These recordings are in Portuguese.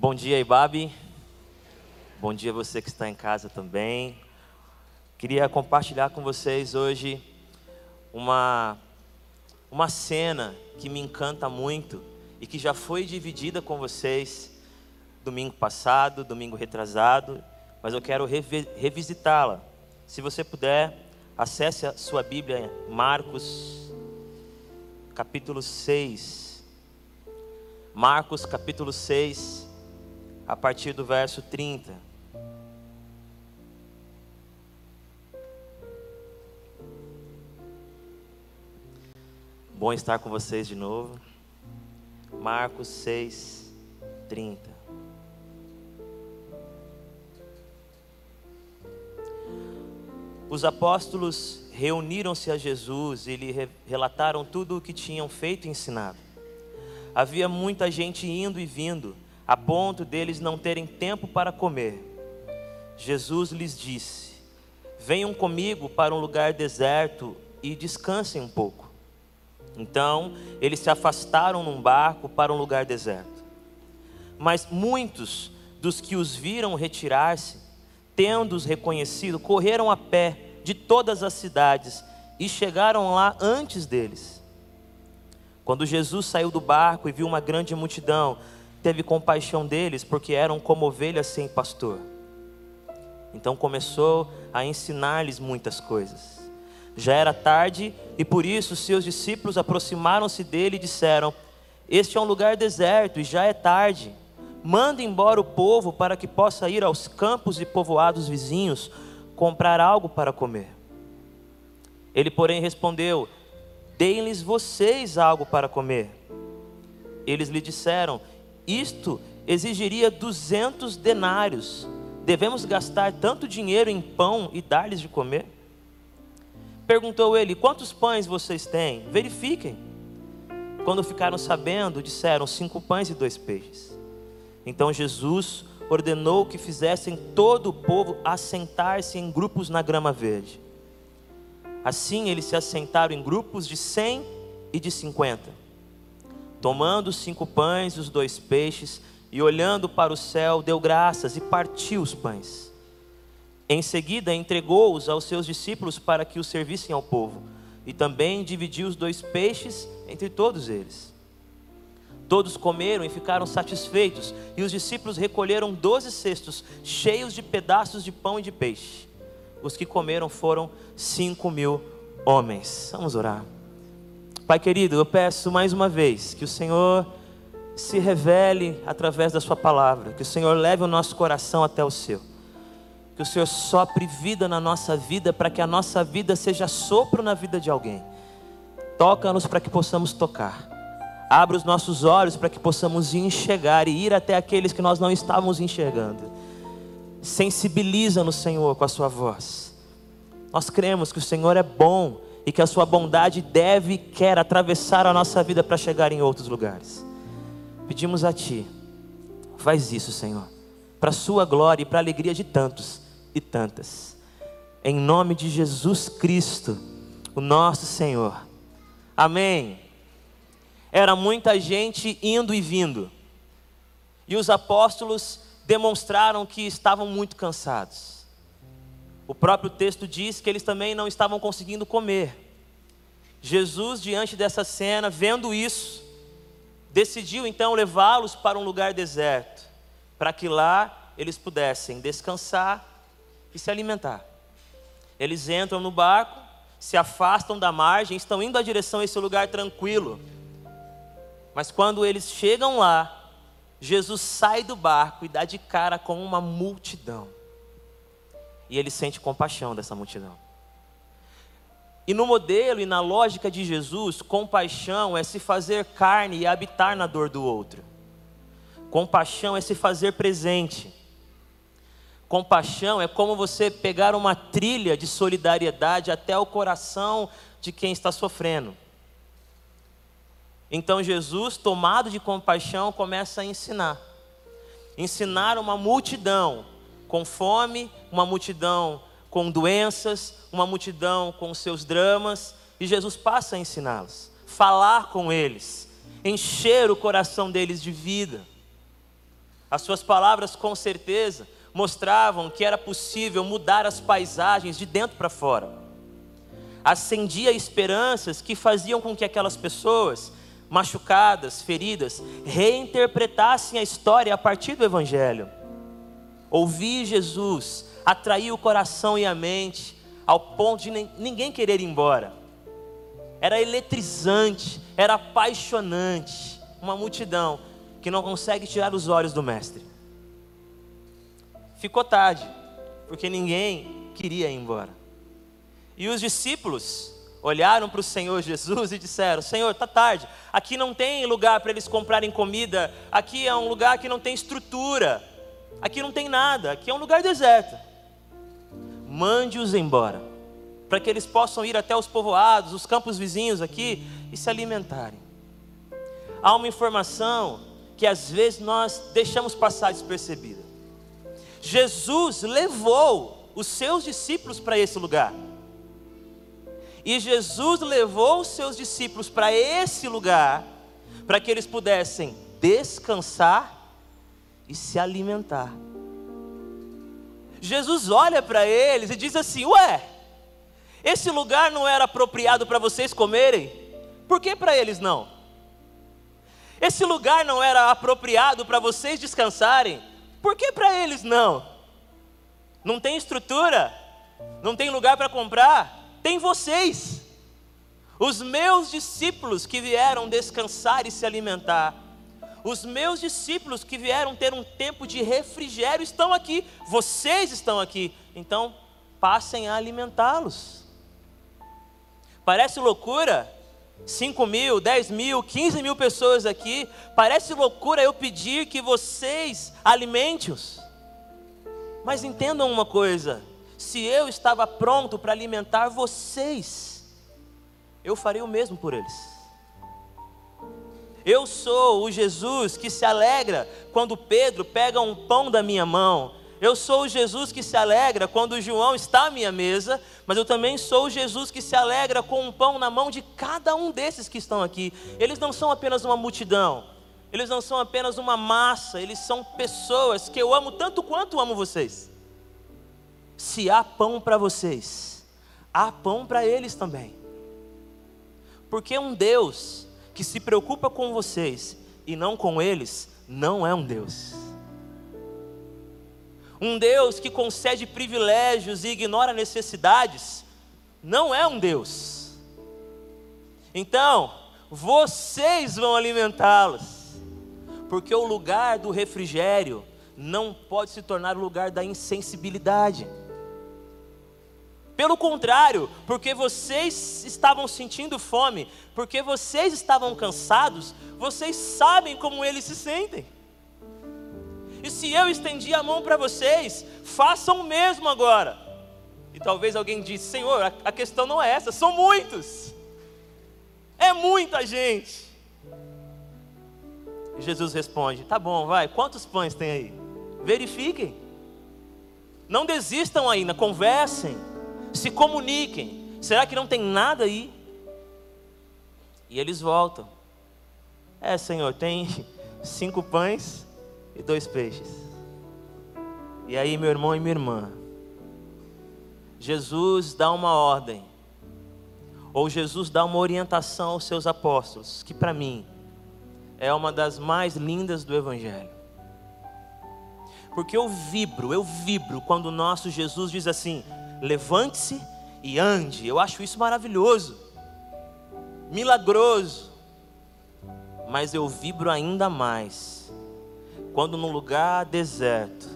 Bom dia, Ibabe. Bom dia você que está em casa também. Queria compartilhar com vocês hoje uma uma cena que me encanta muito e que já foi dividida com vocês domingo passado, domingo retrasado, mas eu quero revisitá-la. Se você puder, acesse a sua Bíblia, Marcos, capítulo 6. Marcos, capítulo 6 a partir do verso 30. Bom estar com vocês de novo. Marcos 6, 30. Os apóstolos reuniram-se a Jesus e lhe relataram tudo o que tinham feito e ensinado. Havia muita gente indo e vindo a ponto deles não terem tempo para comer. Jesus lhes disse: Venham comigo para um lugar deserto e descansem um pouco. Então eles se afastaram num barco para um lugar deserto. Mas muitos dos que os viram retirar-se, tendo-os reconhecido, correram a pé de todas as cidades e chegaram lá antes deles. Quando Jesus saiu do barco e viu uma grande multidão, teve compaixão deles, porque eram como ovelhas sem pastor. Então começou a ensinar-lhes muitas coisas. Já era tarde e por isso seus discípulos aproximaram-se dele e disseram: Este é um lugar deserto e já é tarde. Manda embora o povo para que possa ir aos campos e povoados vizinhos comprar algo para comer. Ele, porém, respondeu: Deem-lhes vocês algo para comer. Eles lhe disseram: isto exigiria 200 denários. Devemos gastar tanto dinheiro em pão e dar-lhes de comer? Perguntou ele: Quantos pães vocês têm? Verifiquem. Quando ficaram sabendo, disseram: Cinco pães e dois peixes. Então Jesus ordenou que fizessem todo o povo assentar-se em grupos na grama verde. Assim eles se assentaram em grupos de cem e de cinquenta. Tomando os cinco pães e os dois peixes, e olhando para o céu, deu graças e partiu os pães. Em seguida, entregou-os aos seus discípulos para que os servissem ao povo, e também dividiu os dois peixes entre todos eles. Todos comeram e ficaram satisfeitos, e os discípulos recolheram doze cestos cheios de pedaços de pão e de peixe. Os que comeram foram cinco mil homens. Vamos orar. Pai querido, eu peço mais uma vez que o Senhor se revele através da Sua palavra, que o Senhor leve o nosso coração até o seu, que o Senhor sopre vida na nossa vida, para que a nossa vida seja sopro na vida de alguém. Toca-nos para que possamos tocar, abra os nossos olhos para que possamos enxergar e ir até aqueles que nós não estávamos enxergando. Sensibiliza-nos, Senhor, com a Sua voz. Nós cremos que o Senhor é bom e que a sua bondade deve e quer atravessar a nossa vida para chegar em outros lugares. Pedimos a Ti, faz isso, Senhor, para a Sua glória e para a alegria de tantos e tantas. Em nome de Jesus Cristo, o nosso Senhor. Amém. Era muita gente indo e vindo, e os apóstolos demonstraram que estavam muito cansados. O próprio texto diz que eles também não estavam conseguindo comer. Jesus, diante dessa cena, vendo isso, decidiu então levá-los para um lugar deserto, para que lá eles pudessem descansar e se alimentar. Eles entram no barco, se afastam da margem, estão indo à direção a esse lugar tranquilo. Mas quando eles chegam lá, Jesus sai do barco e dá de cara com uma multidão e ele sente compaixão dessa multidão. E no modelo e na lógica de Jesus, compaixão é se fazer carne e habitar na dor do outro. Compaixão é se fazer presente. Compaixão é como você pegar uma trilha de solidariedade até o coração de quem está sofrendo. Então Jesus, tomado de compaixão, começa a ensinar. Ensinar uma multidão com fome, uma multidão com doenças, uma multidão com seus dramas, e Jesus passa a ensiná-los, falar com eles, encher o coração deles de vida. As suas palavras, com certeza, mostravam que era possível mudar as paisagens de dentro para fora. Acendia esperanças que faziam com que aquelas pessoas, machucadas, feridas, reinterpretassem a história a partir do Evangelho. Ouvir Jesus atraiu o coração e a mente ao ponto de ninguém querer ir embora. Era eletrizante, era apaixonante. Uma multidão que não consegue tirar os olhos do Mestre. Ficou tarde, porque ninguém queria ir embora. E os discípulos olharam para o Senhor Jesus e disseram: Senhor, está tarde, aqui não tem lugar para eles comprarem comida, aqui é um lugar que não tem estrutura, aqui não tem nada, aqui é um lugar deserto mande-os embora, para que eles possam ir até os povoados, os campos vizinhos aqui e se alimentarem. Há uma informação que às vezes nós deixamos passar despercebida. Jesus levou os seus discípulos para esse lugar. E Jesus levou os seus discípulos para esse lugar para que eles pudessem descansar e se alimentar. Jesus olha para eles e diz assim: Ué, esse lugar não era apropriado para vocês comerem? Por que para eles não? Esse lugar não era apropriado para vocês descansarem? Por que para eles não? Não tem estrutura? Não tem lugar para comprar? Tem vocês. Os meus discípulos que vieram descansar e se alimentar os meus discípulos que vieram ter um tempo de refrigério estão aqui, vocês estão aqui, então passem a alimentá-los. Parece loucura? 5 mil, 10 mil, 15 mil pessoas aqui, parece loucura eu pedir que vocês alimentem-os. Mas entendam uma coisa: se eu estava pronto para alimentar vocês, eu farei o mesmo por eles. Eu sou o Jesus que se alegra quando Pedro pega um pão da minha mão. Eu sou o Jesus que se alegra quando João está à minha mesa, mas eu também sou o Jesus que se alegra com um pão na mão de cada um desses que estão aqui. Eles não são apenas uma multidão, eles não são apenas uma massa, eles são pessoas que eu amo tanto quanto amo vocês. Se há pão para vocês, há pão para eles também. Porque um Deus que se preocupa com vocês e não com eles, não é um Deus. Um Deus que concede privilégios e ignora necessidades, não é um Deus. Então, vocês vão alimentá-los, porque o lugar do refrigério não pode se tornar o lugar da insensibilidade. Pelo contrário, porque vocês estavam sentindo fome, porque vocês estavam cansados, vocês sabem como eles se sentem. E se eu estendi a mão para vocês, façam o mesmo agora. E talvez alguém disse: Senhor, a questão não é essa, são muitos. É muita gente. E Jesus responde: Tá bom, vai, quantos pães tem aí? Verifiquem. Não desistam ainda, conversem se comuniquem. Será que não tem nada aí? E eles voltam. É, Senhor, tem cinco pães e dois peixes. E aí, meu irmão e minha irmã, Jesus dá uma ordem, ou Jesus dá uma orientação aos seus apóstolos, que para mim é uma das mais lindas do Evangelho. Porque eu vibro, eu vibro quando o nosso Jesus diz assim: levante-se e ande. Eu acho isso maravilhoso, milagroso. Mas eu vibro ainda mais quando num lugar deserto,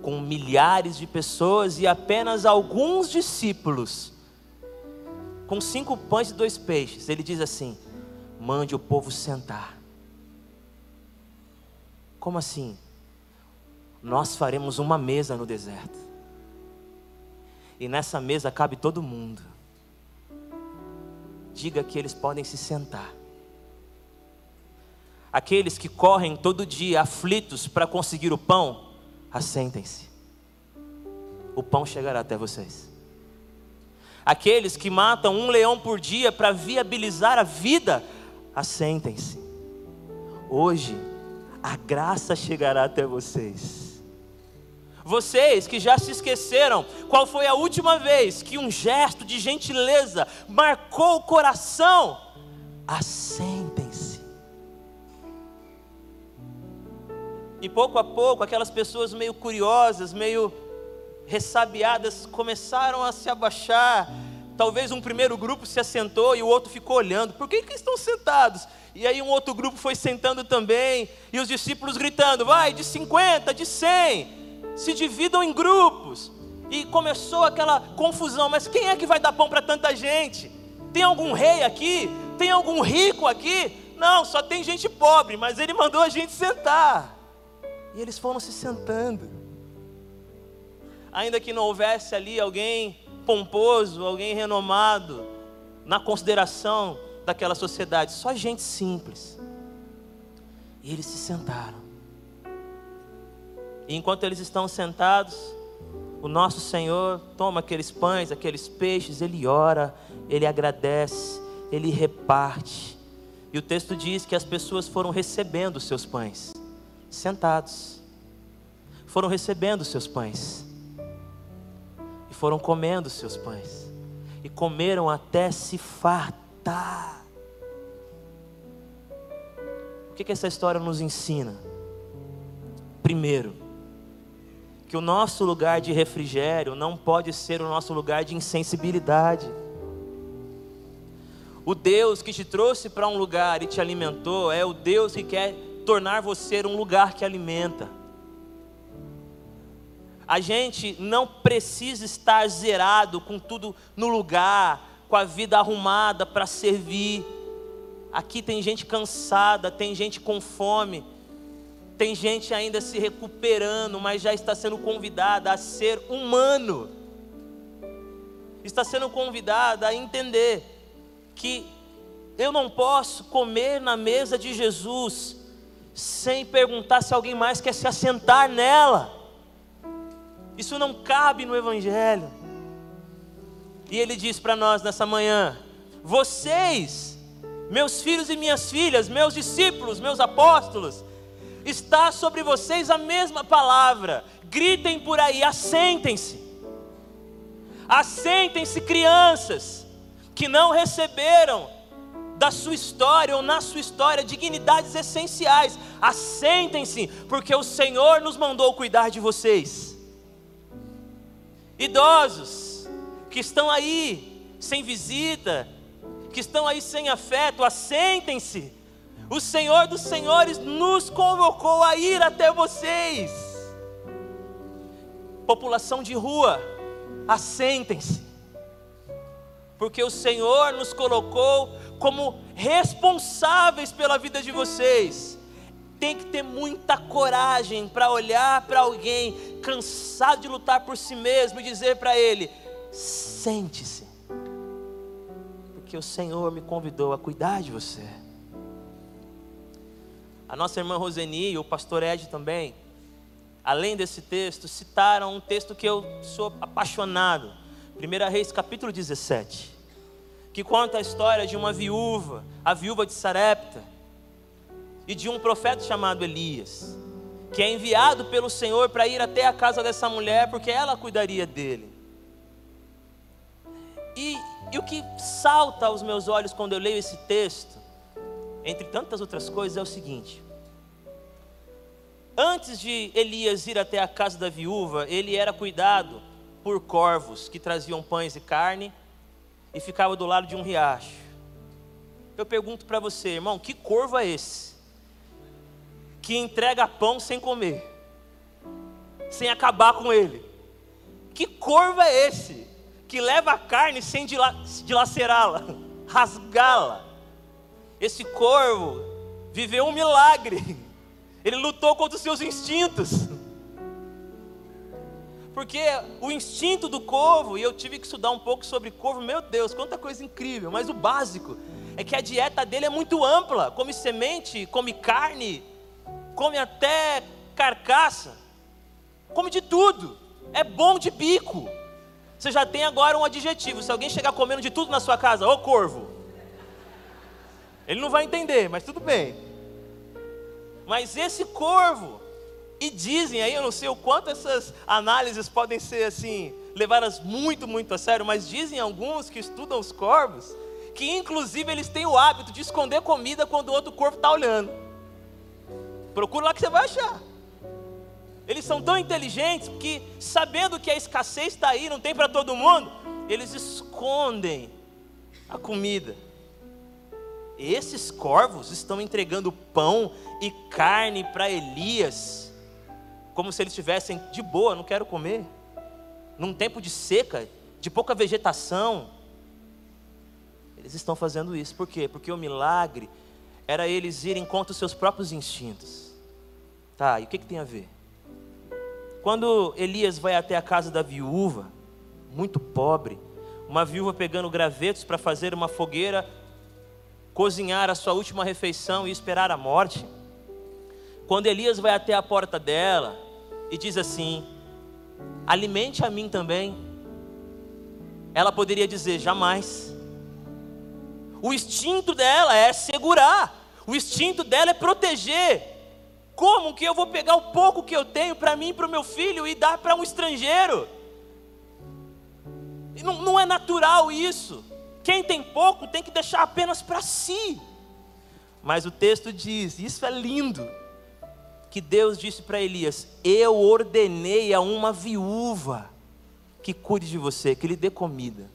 com milhares de pessoas e apenas alguns discípulos, com cinco pães e dois peixes, ele diz assim: mande o povo sentar. Como assim? Nós faremos uma mesa no deserto e nessa mesa cabe todo mundo. Diga que eles podem se sentar. Aqueles que correm todo dia aflitos para conseguir o pão, assentem-se. O pão chegará até vocês. Aqueles que matam um leão por dia para viabilizar a vida, assentem-se. Hoje, a graça chegará até vocês. Vocês que já se esqueceram qual foi a última vez que um gesto de gentileza marcou o coração, assentem-se. E pouco a pouco, aquelas pessoas meio curiosas, meio ressabiadas, começaram a se abaixar. Talvez um primeiro grupo se assentou e o outro ficou olhando. Por que, que estão sentados? E aí um outro grupo foi sentando também, e os discípulos gritando: vai, de 50, de 100, se dividam em grupos. E começou aquela confusão: mas quem é que vai dar pão para tanta gente? Tem algum rei aqui? Tem algum rico aqui? Não, só tem gente pobre, mas ele mandou a gente sentar. E eles foram se sentando. Ainda que não houvesse ali alguém pomposo, alguém renomado, na consideração daquela sociedade, só gente simples. E eles se sentaram. E enquanto eles estão sentados, o nosso Senhor toma aqueles pães, aqueles peixes, ele ora, ele agradece, ele reparte. E o texto diz que as pessoas foram recebendo os seus pães, sentados. Foram recebendo os seus pães. E foram comendo os seus pães. E comeram até se fartar. que, que essa história nos ensina? Primeiro, que o nosso lugar de refrigério não pode ser o nosso lugar de insensibilidade. O Deus que te trouxe para um lugar e te alimentou é o Deus que quer tornar você um lugar que alimenta. A gente não precisa estar zerado com tudo no lugar, com a vida arrumada para servir Aqui tem gente cansada, tem gente com fome, tem gente ainda se recuperando, mas já está sendo convidada a ser humano. Está sendo convidada a entender que eu não posso comer na mesa de Jesus sem perguntar se alguém mais quer se assentar nela. Isso não cabe no Evangelho. E ele diz para nós nessa manhã: vocês meus filhos e minhas filhas, meus discípulos, meus apóstolos, está sobre vocês a mesma palavra. Gritem por aí, assentem-se. Assentem-se, crianças, que não receberam da sua história ou na sua história dignidades essenciais. Assentem-se, porque o Senhor nos mandou cuidar de vocês. Idosos que estão aí sem visita, que estão aí sem afeto, assentem-se. O Senhor dos Senhores nos convocou a ir até vocês. População de rua, assentem-se. Porque o Senhor nos colocou como responsáveis pela vida de vocês. Tem que ter muita coragem para olhar para alguém cansado de lutar por si mesmo e dizer para ele: sente-se porque o Senhor me convidou a cuidar de você. A nossa irmã Roseni e o pastor Ed também, além desse texto, citaram um texto que eu sou apaixonado. 1 Reis capítulo 17, que conta a história de uma viúva, a viúva de Sarepta, e de um profeta chamado Elias, que é enviado pelo Senhor para ir até a casa dessa mulher, porque ela cuidaria dele. E e o que salta aos meus olhos quando eu leio esse texto, entre tantas outras coisas, é o seguinte: antes de Elias ir até a casa da viúva, ele era cuidado por corvos que traziam pães e carne e ficava do lado de um riacho. Eu pergunto para você, irmão, que corvo é esse? Que entrega pão sem comer, sem acabar com ele. Que corvo é esse? que leva a carne sem dilacerá-la, rasgá-la. Esse corvo viveu um milagre. Ele lutou contra os seus instintos. Porque o instinto do corvo, e eu tive que estudar um pouco sobre corvo, meu Deus, quanta coisa incrível, mas o básico é que a dieta dele é muito ampla, come semente, come carne, come até carcaça, come de tudo, é bom de bico. Você já tem agora um adjetivo. Se alguém chegar comendo de tudo na sua casa, ô corvo. Ele não vai entender, mas tudo bem. Mas esse corvo, e dizem aí, eu não sei o quanto essas análises podem ser assim, levadas muito, muito a sério, mas dizem alguns que estudam os corvos, que inclusive eles têm o hábito de esconder comida quando o outro corvo está olhando. Procura lá que você vai achar. Eles são tão inteligentes que, sabendo que a escassez está aí, não tem para todo mundo, eles escondem a comida. Esses corvos estão entregando pão e carne para Elias, como se eles estivessem de boa, não quero comer. Num tempo de seca, de pouca vegetação. Eles estão fazendo isso, por quê? Porque o milagre era eles irem contra os seus próprios instintos. Tá, e o que, que tem a ver? Quando Elias vai até a casa da viúva, muito pobre, uma viúva pegando gravetos para fazer uma fogueira, cozinhar a sua última refeição e esperar a morte. Quando Elias vai até a porta dela e diz assim: Alimente a mim também. Ela poderia dizer: Jamais. O instinto dela é segurar, o instinto dela é proteger. Como que eu vou pegar o pouco que eu tenho para mim e para o meu filho e dar para um estrangeiro? Não, não é natural isso. Quem tem pouco tem que deixar apenas para si. Mas o texto diz, isso é lindo, que Deus disse para Elias: Eu ordenei a uma viúva que cuide de você, que lhe dê comida.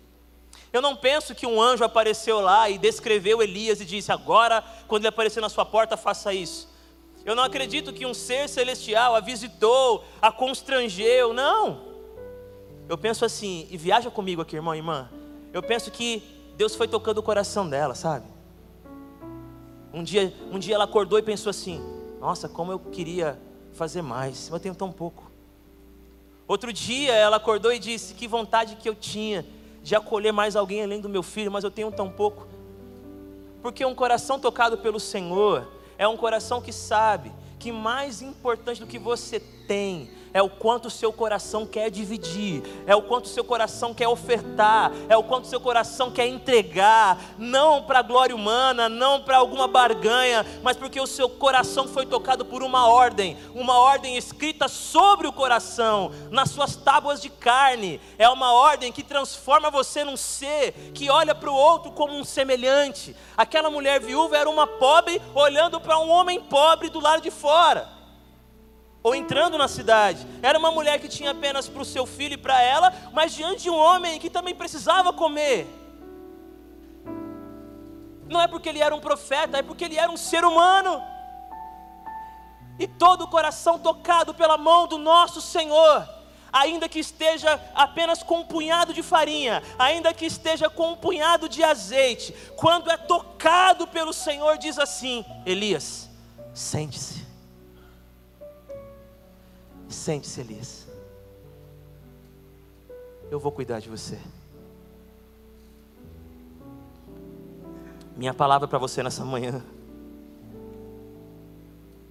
Eu não penso que um anjo apareceu lá e descreveu Elias e disse: Agora, quando ele aparecer na sua porta, faça isso. Eu não acredito que um ser celestial a visitou, a constrangeu, não. Eu penso assim, e viaja comigo aqui, irmão e irmã. Eu penso que Deus foi tocando o coração dela, sabe? Um dia, um dia ela acordou e pensou assim: Nossa, como eu queria fazer mais, mas eu tenho tão pouco. Outro dia ela acordou e disse: Que vontade que eu tinha de acolher mais alguém além do meu filho, mas eu tenho tão pouco. Porque um coração tocado pelo Senhor é um coração que sabe que mais importante do que você tem é o quanto o seu coração quer dividir, é o quanto o seu coração quer ofertar, é o quanto o seu coração quer entregar, não para a glória humana, não para alguma barganha, mas porque o seu coração foi tocado por uma ordem, uma ordem escrita sobre o coração, nas suas tábuas de carne, é uma ordem que transforma você num ser que olha para o outro como um semelhante. Aquela mulher viúva era uma pobre olhando para um homem pobre do lado de fora ou entrando na cidade. Era uma mulher que tinha apenas para o seu filho e para ela, mas diante de um homem que também precisava comer. Não é porque ele era um profeta, é porque ele era um ser humano. E todo o coração tocado pela mão do nosso Senhor, ainda que esteja apenas com um punhado de farinha, ainda que esteja com um punhado de azeite, quando é tocado pelo Senhor, diz assim: Elias, sente-se. Sente-se, Elias. Eu vou cuidar de você. Minha palavra para você nessa manhã.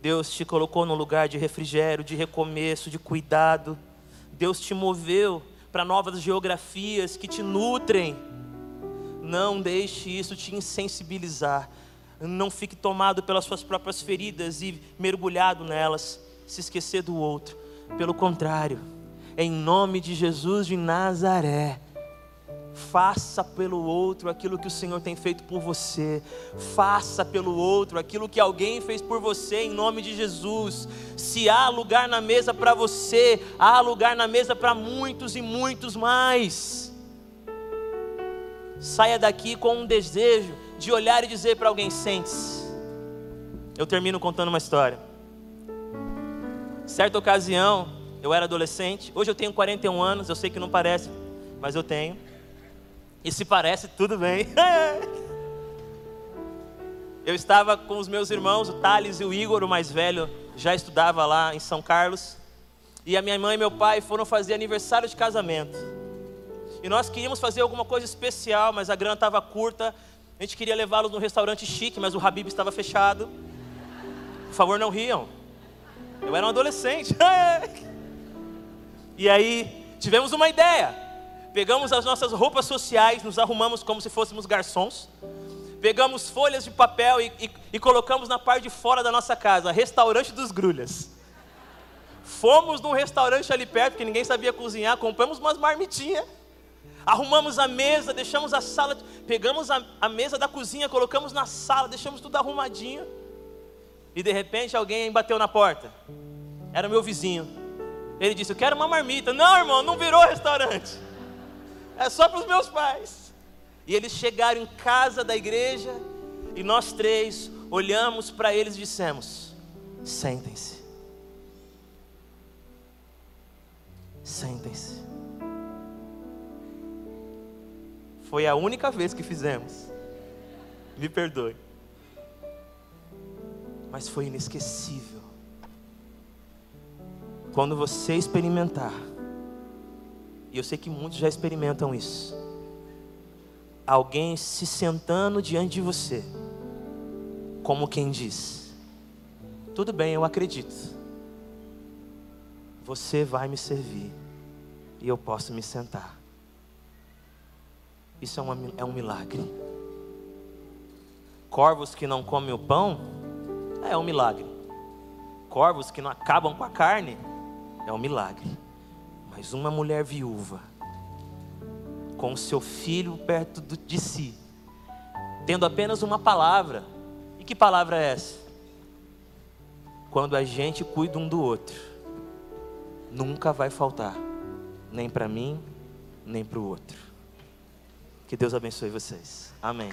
Deus te colocou num lugar de refrigério, de recomeço, de cuidado. Deus te moveu para novas geografias que te nutrem. Não deixe isso te insensibilizar. Não fique tomado pelas suas próprias feridas e mergulhado nelas, se esquecer do outro. Pelo contrário, em nome de Jesus de Nazaré, faça pelo outro aquilo que o Senhor tem feito por você, faça pelo outro aquilo que alguém fez por você, em nome de Jesus. Se há lugar na mesa para você, há lugar na mesa para muitos e muitos mais. Saia daqui com um desejo de olhar e dizer para alguém: sente-se. Eu termino contando uma história. Certa ocasião, eu era adolescente, hoje eu tenho 41 anos, eu sei que não parece, mas eu tenho. E se parece, tudo bem. eu estava com os meus irmãos, o Thales e o Igor, o mais velho, já estudava lá em São Carlos. E a minha mãe e meu pai foram fazer aniversário de casamento. E nós queríamos fazer alguma coisa especial, mas a grana estava curta. A gente queria levá-los num restaurante chique, mas o Habib estava fechado. Por favor, não riam. Eu era um adolescente. e aí, tivemos uma ideia. Pegamos as nossas roupas sociais, nos arrumamos como se fôssemos garçons. pegamos folhas de papel e, e, e colocamos na parte de fora da nossa casa, restaurante dos grulhas. Fomos num restaurante ali perto, porque ninguém sabia cozinhar, compramos umas marmitinhas, arrumamos a mesa, deixamos a sala, pegamos a, a mesa da cozinha, colocamos na sala, deixamos tudo arrumadinho. E de repente alguém bateu na porta. Era meu vizinho. Ele disse: Eu quero uma marmita. Não, irmão, não virou restaurante. É só para os meus pais. E eles chegaram em casa da igreja e nós três olhamos para eles e dissemos: Sentem-se. Sentem-se. Foi a única vez que fizemos. Me perdoe. Mas foi inesquecível. Quando você experimentar, e eu sei que muitos já experimentam isso, alguém se sentando diante de você, como quem diz: Tudo bem, eu acredito, você vai me servir e eu posso me sentar. Isso é, é um milagre. Corvos que não comem o pão é um milagre. Corvos que não acabam com a carne é um milagre. Mas uma mulher viúva, com o seu filho perto de si, tendo apenas uma palavra, e que palavra é essa? Quando a gente cuida um do outro, nunca vai faltar, nem para mim, nem para o outro. Que Deus abençoe vocês. Amém.